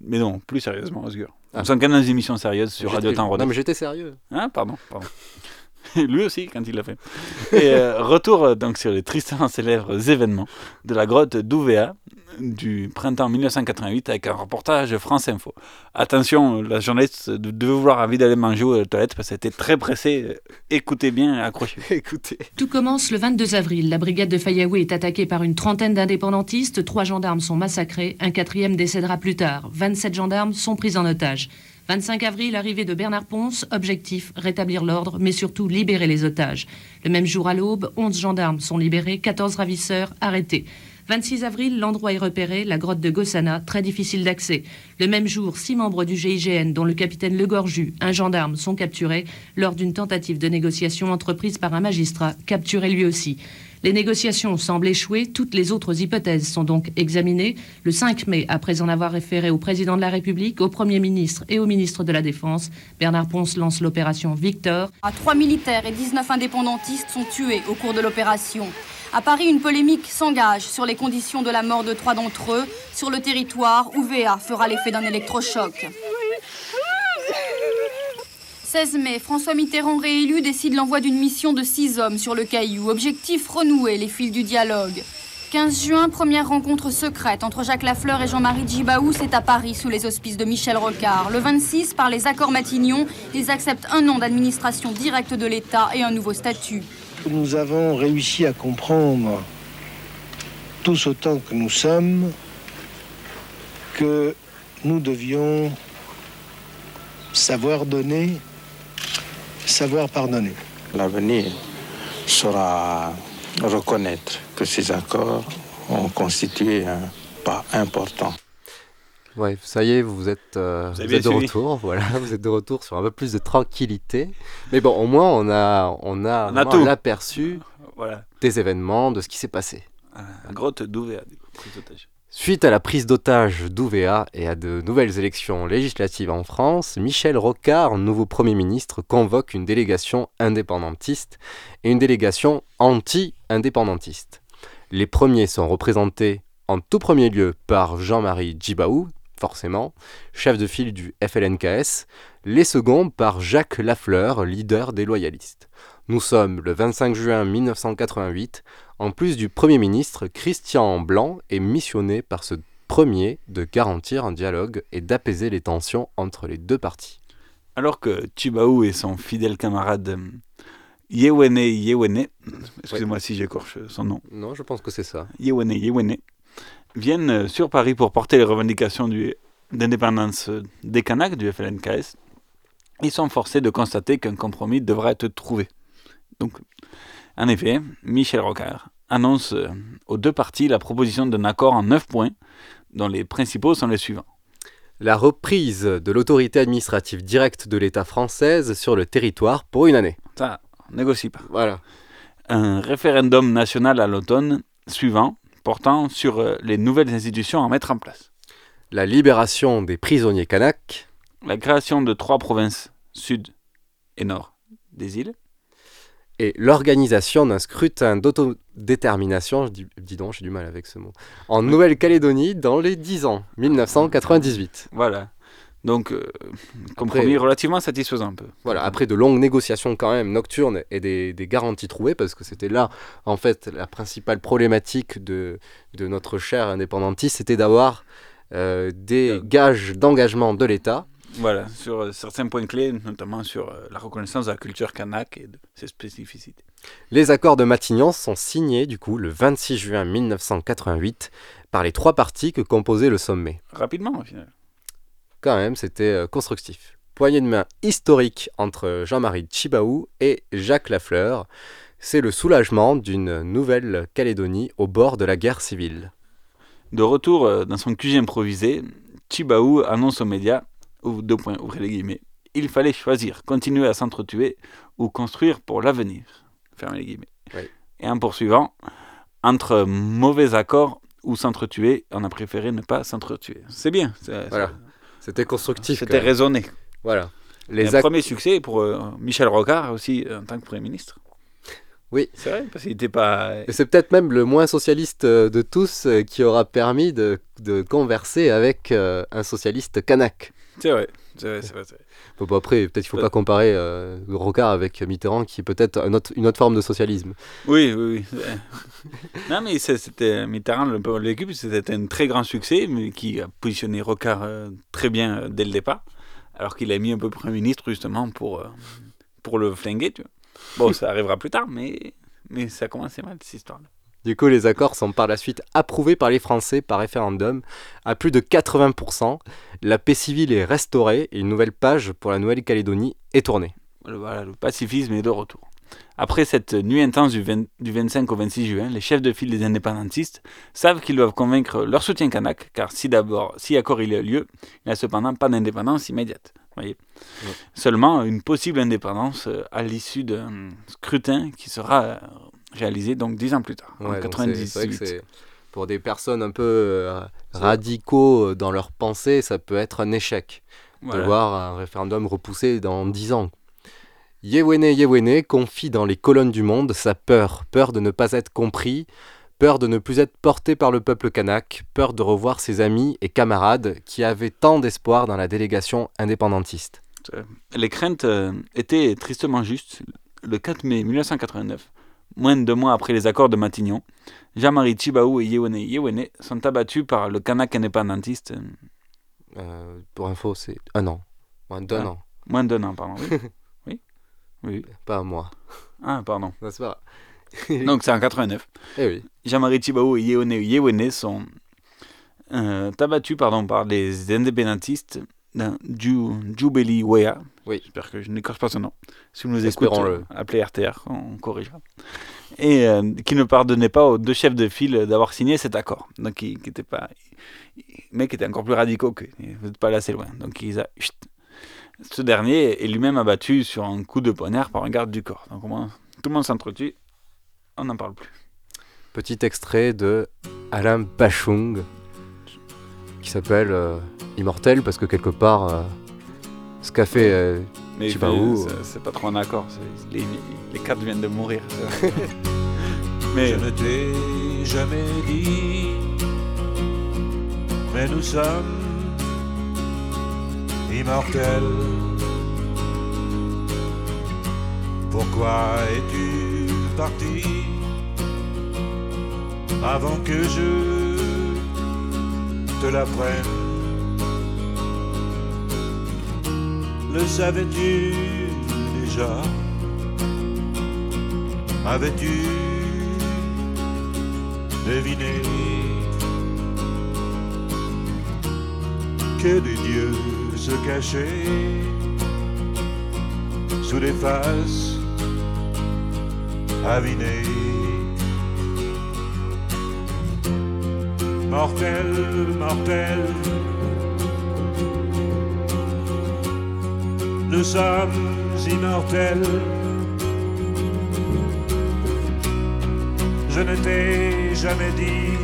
Mais non, plus sérieusement, Osgur. Ah. On s'en dans des émissions sérieuses sur Radio Temps. Non, mais j'étais sérieux. Ah, pardon, pardon. Lui aussi, quand il l'a fait. Et euh, retour euh, donc sur les tristement célèbres événements de la grotte d'Ouvéa du printemps 1988 avec un reportage France Info. Attention, la journaliste de- devait vouloir envie d'aller manger aux toilettes parce qu'elle était très pressée. Écoutez bien, accrochez. Écoutez. Tout commence le 22 avril. La brigade de Fayaoué est attaquée par une trentaine d'indépendantistes. Trois gendarmes sont massacrés. Un quatrième décédera plus tard. 27 gendarmes sont pris en otage. 25 avril, arrivée de Bernard Ponce. Objectif, rétablir l'ordre, mais surtout libérer les otages. Le même jour à l'aube, 11 gendarmes sont libérés, 14 ravisseurs arrêtés. 26 avril, l'endroit est repéré, la grotte de Gossana, très difficile d'accès. Le même jour, six membres du GIGN, dont le capitaine Le Gorju, un gendarme, sont capturés lors d'une tentative de négociation entreprise par un magistrat, capturé lui aussi. Les négociations semblent échouer, toutes les autres hypothèses sont donc examinées. Le 5 mai, après en avoir référé au président de la République, au Premier ministre et au ministre de la Défense, Bernard Ponce lance l'opération Victor. Trois militaires et 19 indépendantistes sont tués au cours de l'opération. À Paris, une polémique s'engage sur les conditions de la mort de trois d'entre eux sur le territoire où VA fera l'effet d'un électrochoc. 16 mai, François Mitterrand réélu décide l'envoi d'une mission de six hommes sur le Caillou. Objectif renouer les fils du dialogue. 15 juin, première rencontre secrète entre Jacques Lafleur et Jean-Marie Djibaou, c'est à Paris sous les auspices de Michel Rocard. Le 26, par les accords Matignon, ils acceptent un an d'administration directe de l'État et un nouveau statut. Nous avons réussi à comprendre, tous autant que nous sommes, que nous devions savoir donner savoir pardonner. L'avenir saura reconnaître que ces accords ont constitué un pas important. Ouais, ça y est, vous êtes, euh, Vous êtes de suivi. retour. Voilà, vous êtes de retour sur un peu plus de tranquillité. Mais bon, au moins, on a, on a, On a vraiment tout. l'aperçu Voilà. des événements, de ce qui s'est passé. La grotte coup, prise d'otage. Suite à la prise d'otage d'Ouvéa et à de nouvelles élections législatives en France, Michel Rocard, nouveau Premier ministre, convoque une délégation indépendantiste et une délégation anti-indépendantiste. Les premiers sont représentés en tout premier lieu par Jean-Marie Djibaou, forcément, chef de file du FLNKS, les seconds par Jacques Lafleur, leader des loyalistes. Nous sommes le 25 juin 1988. En plus du Premier ministre, Christian Blanc est missionné par ce premier de garantir un dialogue et d'apaiser les tensions entre les deux parties. Alors que Chibaou et son fidèle camarade euh, Yewene Yewene, excusez-moi si j'écorche son nom. Non, je pense que c'est ça. Yewene Yewene, viennent euh, sur Paris pour porter les revendications d'indépendance euh, des Kanaks, du FLNKS, ils sont forcés de constater qu'un compromis devra être trouvé. Donc, en effet, Michel Rocard annonce euh, aux deux parties la proposition d'un accord en neuf points, dont les principaux sont les suivants. La reprise de l'autorité administrative directe de l'État française sur le territoire pour une année. Ça, on négocie pas. Voilà. Un référendum national à l'automne suivant, portant sur euh, les nouvelles institutions à mettre en place. La libération des prisonniers kanaks. La création de trois provinces, sud et nord des îles. Et l'organisation d'un scrutin d'autodétermination, je dis, dis donc, j'ai du mal avec ce mot, en Nouvelle-Calédonie dans les 10 ans, 1998. Voilà. Donc, euh, compromis Après- relativement satisfaisant un peu. Voilà, après de longues négociations quand même nocturnes et des, des garanties trouvées, parce que c'était là, en fait, la principale problématique de, de notre cher indépendantiste, c'était d'avoir euh, des gages d'engagement de l'État. Voilà, sur euh, certains points clés, notamment sur euh, la reconnaissance de la culture kanak et de ses spécificités. Les accords de Matignon sont signés, du coup, le 26 juin 1988, par les trois parties que composait le sommet. Rapidement, au final. Quand même, c'était euh, constructif. Poignée de main historique entre Jean-Marie Chibaou et Jacques Lafleur. C'est le soulagement d'une Nouvelle-Calédonie au bord de la guerre civile. De retour dans son QG improvisé, Chibaou annonce aux médias, ouvre deux points, ouvrez les guillemets, il fallait choisir, continuer à s'entretuer ou construire pour l'avenir. Fermez les guillemets. Et en poursuivant, entre mauvais accords ou s'entretuer, on a préféré ne pas s'entretuer. C'est bien. Voilà. C'était constructif. C'était raisonné. Voilà. Les un premier succès pour euh, Michel Rocard aussi euh, en tant que Premier ministre. Oui. C'est vrai, parce qu'il n'était pas. C'est peut-être même le moins socialiste euh, de tous qui aura permis de, de converser avec euh, un socialiste kanak. C'est vrai, c'est vrai, c'est vrai. Bon, bon, après, peut-être qu'il ne faut pas comparer euh, Rocard avec Mitterrand, qui est peut-être un autre- une autre forme de socialisme. Oui, oui, oui. non, mais c'était Mitterrand, le peu l'équipe, c'était un très grand succès, mais qui a positionné Rocard euh, très bien euh, dès le départ, alors qu'il a mis un peu Premier ministre justement pour, euh, pour le flinguer, tu vois. Bon, ça arrivera plus tard, mais, mais ça commençait mal, cette histoire-là. Du coup, les accords sont par la suite approuvés par les Français par référendum à plus de 80%. La paix civile est restaurée et une nouvelle page pour la Nouvelle-Calédonie est tournée. Voilà, le pacifisme est de retour. Après cette nuit intense du, 20 du 25 au 26 juin, les chefs de file des indépendantistes savent qu'ils doivent convaincre leur soutien kanak, car si d'abord, si accord il a lieu, il n'y a cependant pas d'indépendance immédiate. Voyez. Seulement une possible indépendance euh, à l'issue d'un scrutin qui sera euh, réalisé donc dix ans plus tard, en Ouais, c'est- 98. c'est vrai que c'est- pour des personnes un peu euh, radicaux euh, dans leur pensée, ça peut être un échec Voilà. de voir un référendum repoussé dans 10 ans. Yewene Yewene confie dans les colonnes du monde sa peur, peur de ne pas être compris, peur de ne plus être porté par le peuple kanak, peur de revoir ses amis et camarades qui avaient tant d'espoir dans la délégation indépendantiste. Les craintes euh, étaient tristement justes. Le 4 mai 1989, moins de deux mois après les accords de Matignon, Jean-Marie Chibaou et Yewene Yewene sont abattus par le Kanak indépendantiste. Euh, pour info, c'est un an. Moins d'un Ah, an. Moins d'un an, pardon. Oui. oui. oui. Pas un mois. Ah, pardon. Non, c'est pas Donc c'est en 89. Eh oui. Jean-Marie Chibaou et Yewene Yewene sont euh, abattus pardon, par les indépendantistes d'un Ju- Jubeli Wea. Oui. J'espère que je n'écorche pas son nom. Si vous nous écoutez, appelez RTR, on corrigera. Et euh, qui ne pardonnait pas aux deux chefs de file d'avoir signé cet accord. Donc, qui n'étaient pas. Les mecs étaient encore plus radicaux que. Vous n'êtes pas là assez loin. Donc, ils a... chut. Ce dernier est lui-même abattu sur un coup de poignard par un garde du corps. Donc, au moins, tout le monde s'entretue. On n'en parle plus. Petit extrait de Alain Bachung qui s'appelle euh, Immortel parce que quelque part euh, ce qu'a fait euh, Mais Chibaou, c'est- euh, c'est pas trop un accord. Les, les quatre viennent de mourir. Mais Je ne t'ai jamais dit, mais nous sommes immortels. Pourquoi es-tu parti avant que je te l'apprenne? Le savais-tu déjà? Avais-tu deviné? Que des dieux se cachaient sous des faces avinées. Mortel, mortel, nous sommes immortels. Je ne t'ai jamais dit,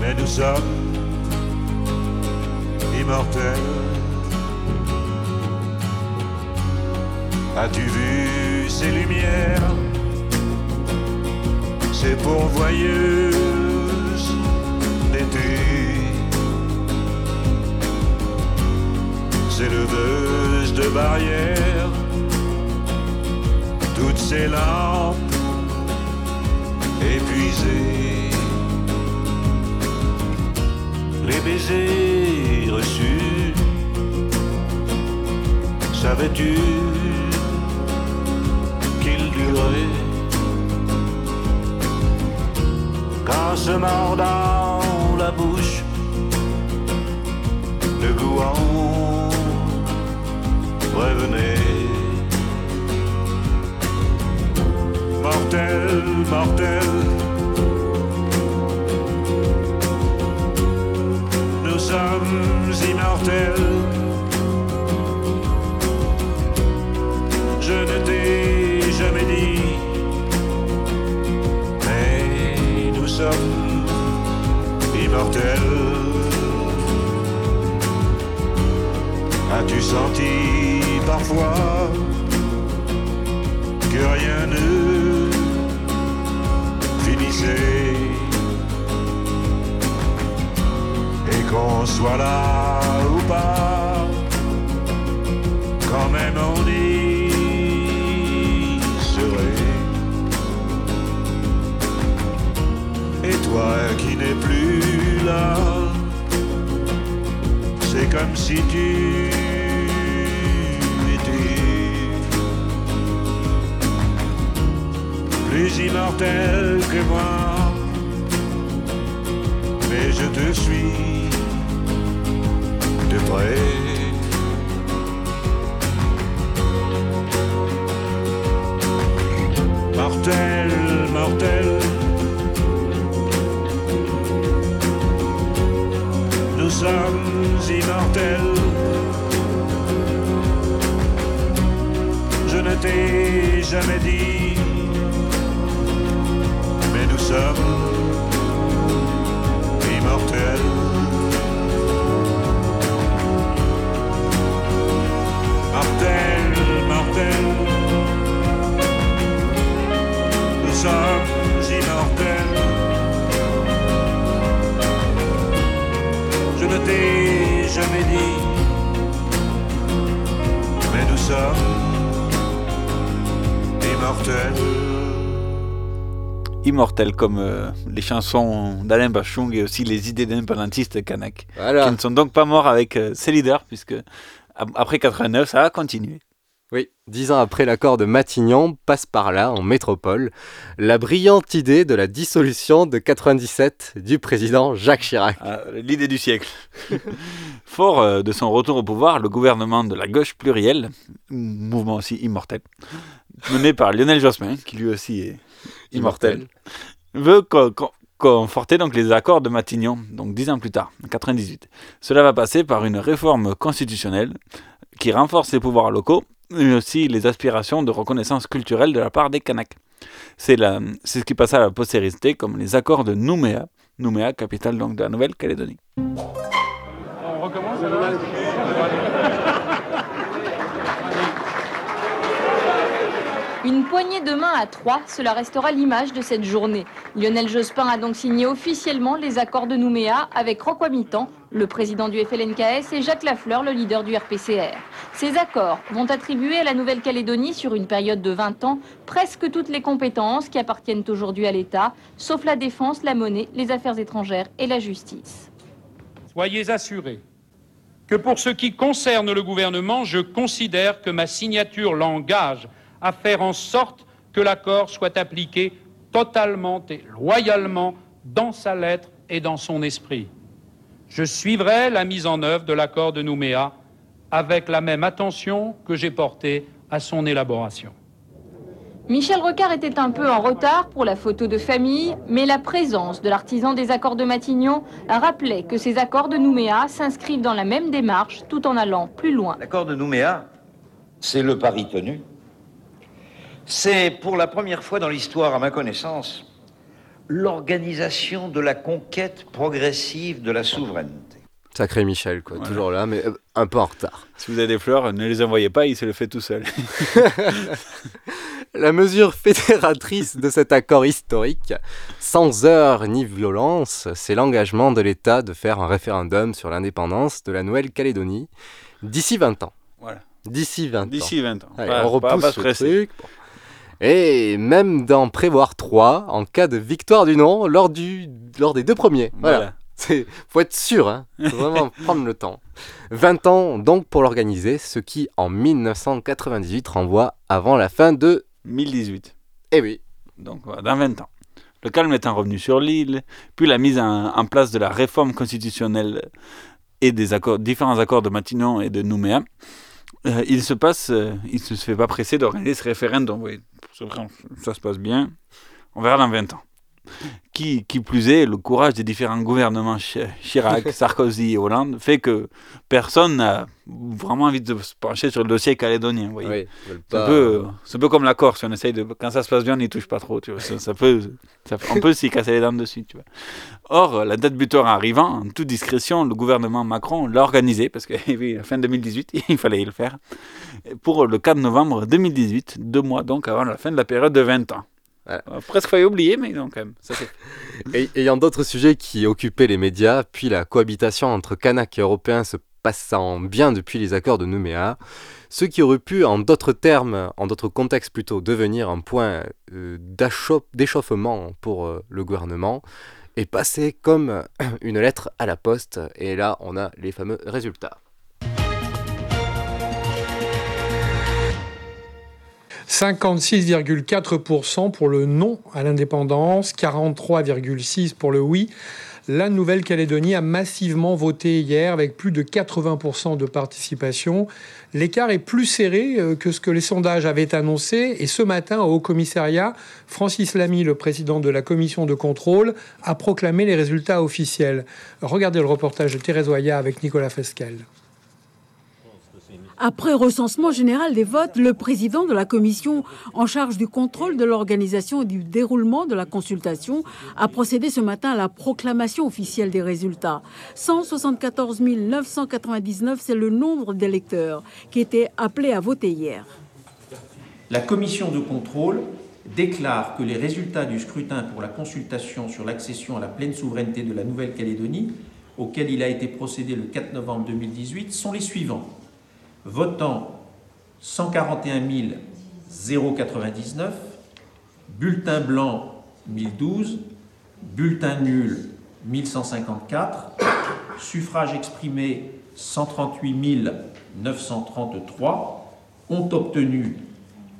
mais nous sommes immortels. As-tu vu ces lumières, ces pourvoyeuses ces leveuses de barrières, toutes ces lampes épuisées, les baisers reçus, savais-tu qu'ils duraient? Quand se mordant la bouche, le goût en revenait. Mortel, mortel, nous sommes immortels. Je ne t'ai jamais dit, mais nous sommes immortels. As-tu senti parfois que rien ne finissait et qu'on soit là ou pas, quand même on y serait. Et toi qui n'es plus là, c'est comme si tu plus immortel que moi. Mais je te suis de près. Mortel, mortel. Nous sommes immortels. Je ne t'ai jamais dit, immortels. Immortel comme euh, les chansons d'Alain Bachung et aussi les idées d'indépendantistes kanak. Voilà. Qui ne sont donc pas morts avec euh, ses leaders, puisque ap- après 89, ça a continué. Oui, dix ans après l'accord de Matignon, passe par là, en métropole, la brillante idée de la dissolution de 97 du président Jacques Chirac. Ah, L'idée du siècle. Fort euh, de son retour au pouvoir, le gouvernement de la gauche plurielle, mouvement aussi immortel, mené par Lionel Jospin, qui lui aussi est immortel, veut co- co- conforter donc les accords de Matignon, donc dix ans plus tard, en 98. Cela va passer par une réforme constitutionnelle qui renforce les pouvoirs locaux, mais aussi les aspirations de reconnaissance culturelle de la part des Kanaks. C'est ce qui passa à la postérité comme les accords de Nouméa, Nouméa, capitale donc de la Nouvelle-Calédonie. On recommence? Une poignée de main à trois, cela restera l'image de cette journée. Lionel Jospin a donc signé officiellement les accords de Nouméa avec Rocco Mitan, le président du FLNKS, et Jacques Lafleur, le leader du RPCR. Ces accords vont attribuer à la Nouvelle-Calédonie, sur une période de 20 ans, presque toutes les compétences qui appartiennent aujourd'hui à l'État, sauf la défense, la monnaie, les affaires étrangères et la justice. Soyez assurés que pour ce qui concerne le gouvernement, je considère que ma signature l'engage à faire en sorte que l'accord soit appliqué totalement et loyalement dans sa lettre et dans son esprit. Je suivrai la mise en œuvre de l'accord de Nouméa avec la même attention que j'ai portée à son élaboration. Michel Rocard était un peu en retard pour la photo de famille, mais la présence de l'artisan des accords de Matignon rappelait que ces accords de Nouméa s'inscrivent dans la même démarche tout en allant plus loin. L'accord de Nouméa, c'est le pari tenu. C'est pour la première fois dans l'histoire, à ma connaissance, l'organisation de la conquête progressive de la souveraineté. Sacré Michel, quoi, toujours là, mais euh, un peu en retard. Si vous avez des fleurs, ne les envoyez pas, il se le fait tout seul. La mesure fédératrice de cet accord historique, sans heurts ni violence, c'est l'engagement de l'État de faire un référendum sur l'indépendance de la Nouvelle-Calédonie d'ici 20 ans. Voilà. D'ici 20 ans. D'ici 20 ans. Allez, Pas- on pas- repousse pas ce stresser. truc. Bon. Et même d'en prévoir trois en cas de victoire du non lors, du, lors des deux premiers. Voilà. Voilà. C'est faut être sûr, hein. faut vraiment prendre le temps. 20 ans donc pour l'organiser, ce qui en 1998 renvoie avant la fin de 1018. Eh oui. Donc voilà, dans 20 ans. Le calme étant revenu sur l'île, puis la mise en, en place de la réforme constitutionnelle et des accords, différents accords de Matignon et de Nouméa, euh, il se passe, euh, il se fait pas presser d'organiser ce référendum. Oui, ça se passe bien. On verra dans 20 ans. Qui, qui plus est, le courage des différents gouvernements Chi- Chirac, Sarkozy et Hollande fait que personne n'a vraiment envie de se pencher sur le dossier calédonien. vous voyez. Oui, ils veulent c'est, un peu, c'est un peu comme la Corse, on essaye de, quand ça se passe bien, on n'y touche pas trop. Tu vois. Ça, ça peut, ça- on peut s'y casser les dents dessus. Tu vois. Or, la date butoir arrivant, en toute discrétion, le gouvernement Macron l'a organisé, parce que fin 2018, il fallait le faire, pour le 4 novembre 2018, deux mois donc avant la fin de la période de 20 ans. Euh, Presque failli oublier, mais non, quand même. Ayant d'autres sujets qui occupaient les médias, puis la cohabitation entre Kanaks et Européens se passant bien depuis les accords de Nouméa, ce qui aurait pu, en d'autres termes, en d'autres contextes plutôt, devenir un point euh, d'échauffement pour euh, le gouvernement, est passé comme une lettre à la poste. Et là, on a les fameux résultats. 56,4% pour le non à l'indépendance, 43,6% pour le oui. La Nouvelle-Calédonie a massivement voté hier avec plus de 80% de participation. L'écart est plus serré euh, que ce que les sondages avaient annoncé. Et ce matin, au Haut-Commissariat, Francis Lamy, le président de la commission de contrôle, a proclamé les résultats officiels. Regardez le reportage de Thérèse Oya avec Nicolas Fesquel. Après recensement général des votes, le président de la commission en charge du contrôle de l'organisation et du déroulement de la consultation a procédé ce matin à la proclamation officielle des résultats. 174 999, c'est le nombre d'électeurs qui étaient appelés à voter hier. La commission de contrôle déclare que les résultats du scrutin pour la consultation sur l'accession à la pleine souveraineté de la Nouvelle-Calédonie, auquel il a été procédé le 4 novembre 2018, sont les suivants votant 141 099, bulletin blanc 1012, bulletin nul 1154, suffrage exprimé 138 933, ont obtenu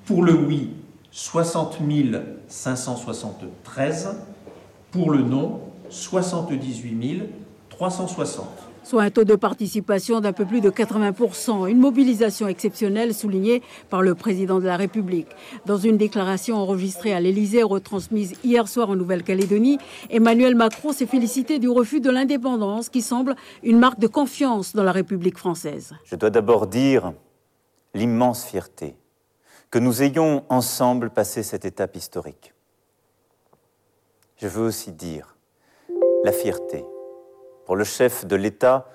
pour le oui 60 573, pour le non 78 360 soit un taux de participation d'un peu plus de 80%, une mobilisation exceptionnelle soulignée par le président de la République. Dans une déclaration enregistrée à l'Élysée, retransmise hier soir en Nouvelle-Calédonie, Emmanuel Macron s'est félicité du refus de l'indépendance qui semble une marque de confiance dans la République française. Je dois d'abord dire l'immense fierté que nous ayons ensemble passé cette étape historique. Je veux aussi dire la fierté pour le chef de l'État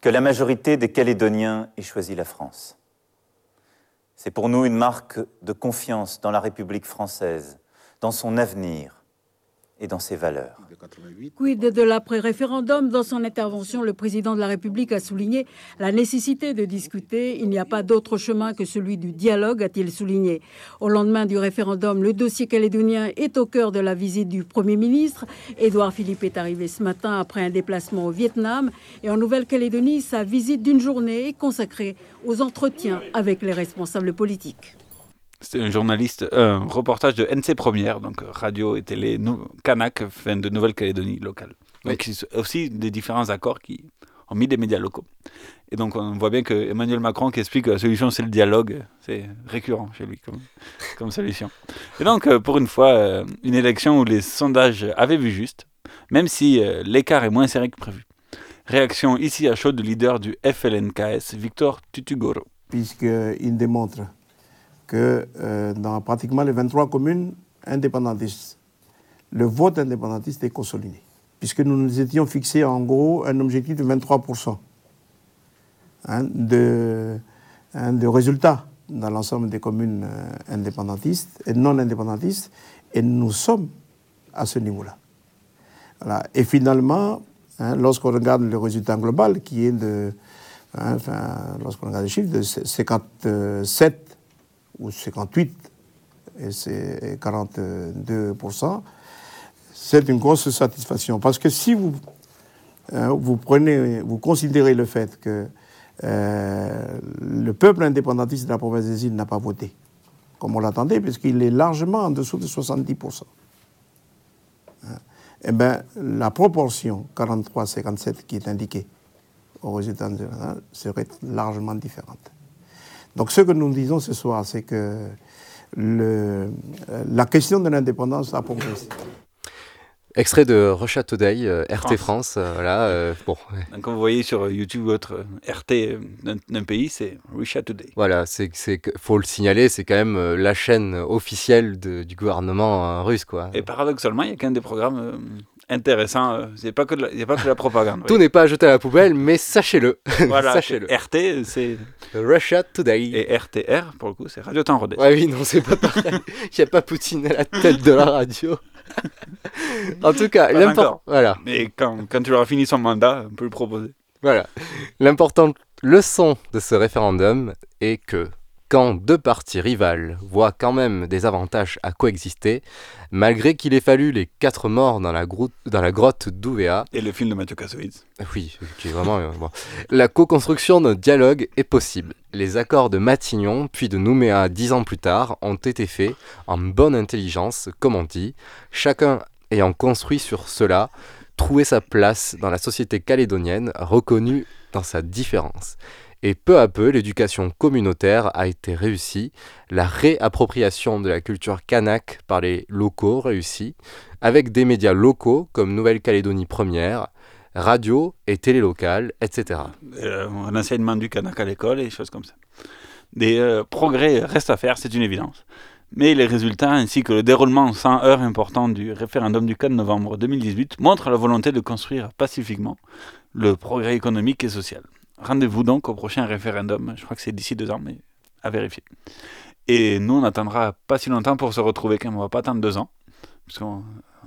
que la majorité des Calédoniens ait choisi la France. C'est pour nous une marque de confiance dans la République française, dans son avenir, et dans ses valeurs. Quid de l'après-référendum? Dans son intervention, le président de la République a souligné la nécessité de discuter. Il n'y a pas d'autre chemin que celui du dialogue, a-t-il souligné. Au lendemain du référendum, le dossier calédonien est au cœur de la visite du Premier ministre. Édouard Philippe est arrivé ce matin après un déplacement au Vietnam. Et en Nouvelle-Calédonie, sa visite d'une journée est consacrée aux entretiens avec les responsables politiques. C'était un journaliste, un reportage de NC Première, donc radio et télé Kanak, de Nouvelle-Calédonie locale. Donc aussi des différents accords qui ont mis des médias locaux. Et donc on voit bien que Emmanuel Macron qui explique que la solution c'est le dialogue, c'est récurrent chez lui comme, comme solution. Et donc euh, pour une fois, euh, une élection où les sondages avaient vu juste, même si euh, l'écart est moins serré que prévu. Réaction ici à chaud du leader du FLNKS, Victor Tutugoro. Puisqu'il démontre que euh, dans pratiquement les 23 communes indépendantistes, le vote indépendantiste est consolidé, puisque nous nous étions fixés en gros un objectif de 23% hein, de, hein, de résultats dans l'ensemble des communes euh, indépendantistes et non indépendantistes, et nous sommes à ce niveau-là. Et finalement, hein, lorsqu'on regarde le résultat global, qui est de, lorsqu'on regarde les chiffres, de 57 ou 58 et c'est 42%, c'est une grosse satisfaction. Parce que si vous, hein, vous prenez, vous considérez le fait que euh, le peuple indépendantiste de la province des îles n'a pas voté, comme on l'attendait, puisqu'il est largement en dessous de 70%. Hein, eh bien, la proportion 43-57 qui est indiquée au résultat serait largement différente. Donc ce que nous disons ce soir, c'est que le, la question de l'indépendance a progressé. Extrait de Russia Today, euh, RT France, euh, voilà. Euh, bon. Comme vous voyez sur YouTube, votre RT d'un pays, c'est Russia Today. Voilà, c'est, faut le signaler, c'est quand même la chaîne officielle de, du gouvernement russe, quoi. Et paradoxalement, il y a même des programmes intéressant. Il n'y a, pas que la propagande. Tout n'est pas à jeter à la poubelle, mais sachez-le. Voilà, sachez-le. RT, c'est. Russia Today. Et RTR, pour le coup, c'est Radio Temps Rodé. Ouais, oui, non, c'est pas pareil. Il n'y a pas Poutine à la tête de la radio. en tout cas, l'important. Voilà. Mais quand, quand tu auras fini son mandat, on peut le proposer. Voilà. L'importante leçon de ce référendum est que quand deux parties rivales voient quand même des avantages à coexister, malgré qu'il ait fallu les quatre morts dans la, dans la grotte d'Ouvéa. Et le film de Mathieu Kassovitz. Oui, qui est vraiment. Euh, la co-construction d'un dialogue est possible. Les accords de Matignon, puis de Nouméa dix ans plus tard, ont été faits en bonne intelligence, comme on dit, chacun ayant construit sur cela, trouvé sa place dans la société calédonienne, reconnue dans sa différence. Et peu à peu, l'éducation communautaire a été réussie, la réappropriation de la culture kanak par les locaux réussie, avec des médias locaux comme Nouvelle-Calédonie Première, radio et télé locale, etc. Euh, L'enseignement du Kanak à l'école et des choses comme ça. Des euh, progrès restent à faire, c'est une évidence. Mais les résultats ainsi que le déroulement sans heure important du référendum du 4 novembre 2018 montrent la volonté de construire pacifiquement le progrès économique et social. Rendez-vous donc au prochain référendum, je crois que c'est d'ici deux ans, mais à vérifier. Et nous, on n'attendra pas si longtemps pour se retrouver, quand même, on va pas attendre deux ans, parce qu'on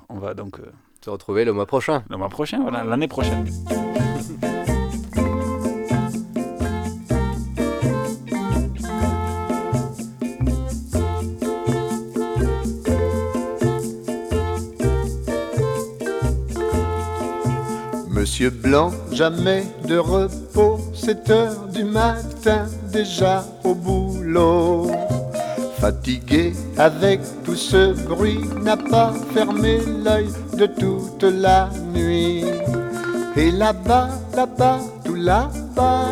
on va donc euh, Se retrouver le mois prochain. le mois prochain, voilà, l'année prochaine. Monsieur Blanc, jamais de repos, 7 heures du matin, déjà au boulot. Fatigué avec tout ce bruit, n'a pas fermé l'œil de toute la nuit. Et là-bas, là-bas, tout là-bas,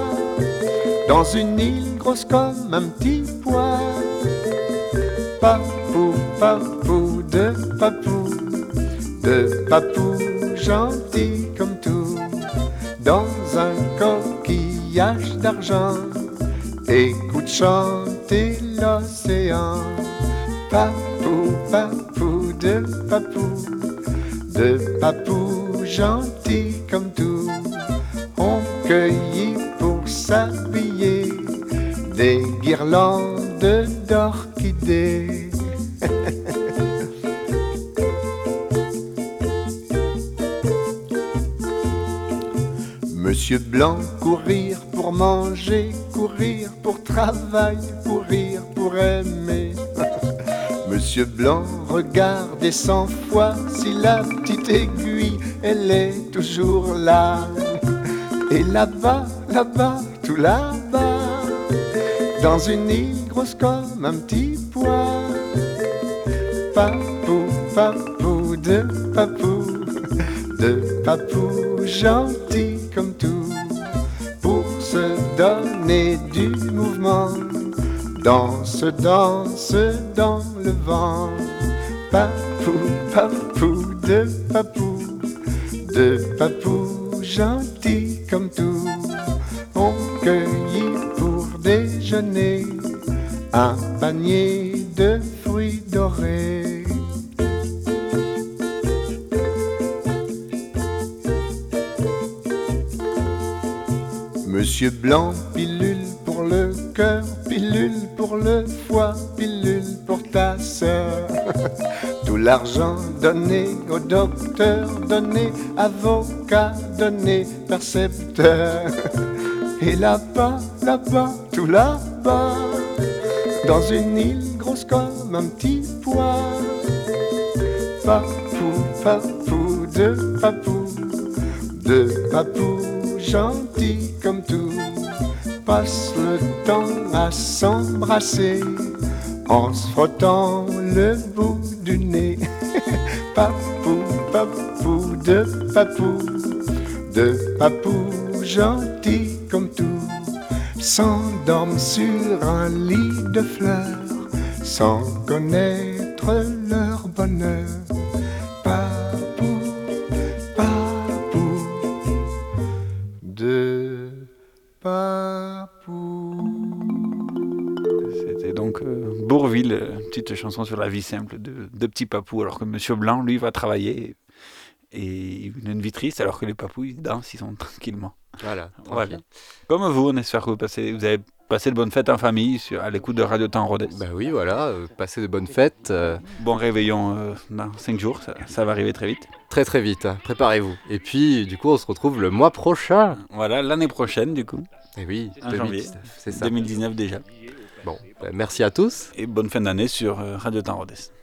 dans une île grosse comme un petit pois. Papou, papou, de papou, de papou gentil comme dans un coquillage d'argent, écoute chanter l'océan. Papou, papou, de papou, de papou gentil comme tout, on cueillit pour s'habiller des guirlandes d'orchidées. Monsieur Blanc, courir pour manger, courir pour travail, courir pour aimer. Monsieur Blanc, regardez cent fois si la petite aiguille, elle est toujours là. Et là-bas, là-bas, tout là-bas, dans une île grosse comme un petit pois. Papou, papou, de papou, de papou gentil du mouvement. Danse, danse dans le vent. Papou, papou, de papou, de papou gentil comme tout. On cueillit pour déjeuner un panier de fruits dorés. Monsieur Blanc, pilule le cœur, pilule pour le foie, pilule pour ta sœur. Tout l'argent donné au docteur, donné avocat, donné percepteur. Et là-bas, là-bas, tout là-bas, dans une île grosse comme un petit pois. Papou, papou, de papou, de papou gentil comme tout, passe à s'embrasser en se frottant le bout du nez. papou, papou, de papou, de papou gentil comme tout, s'endorment sur un lit de fleurs sans connaître chanson sur la vie simple de, de Petit Papou, alors que Monsieur Blanc, lui, va travailler et une vie triste, alors que les papous, ils dansent, ils sont tranquillement. Voilà, Voilà. Comme vous, on espère que vous, passez, vous avez passé de bonnes fêtes en famille sur, à l'écoute de Radio Temps Rodez. Bah oui, voilà, euh, passez de bonnes fêtes. euh, Bon réveillon euh, dans 5 jours, ça, ça va arriver très vite. très très vite, hein, préparez-vous. Et puis, du coup, on se retrouve le mois prochain. Voilà, l'année prochaine, du coup. Et oui, En janvier. 2019, c'est ça. 2019 déjà. Bah, merci à tous. Et bonne fin d'année sur euh, Radio Temps Rodez.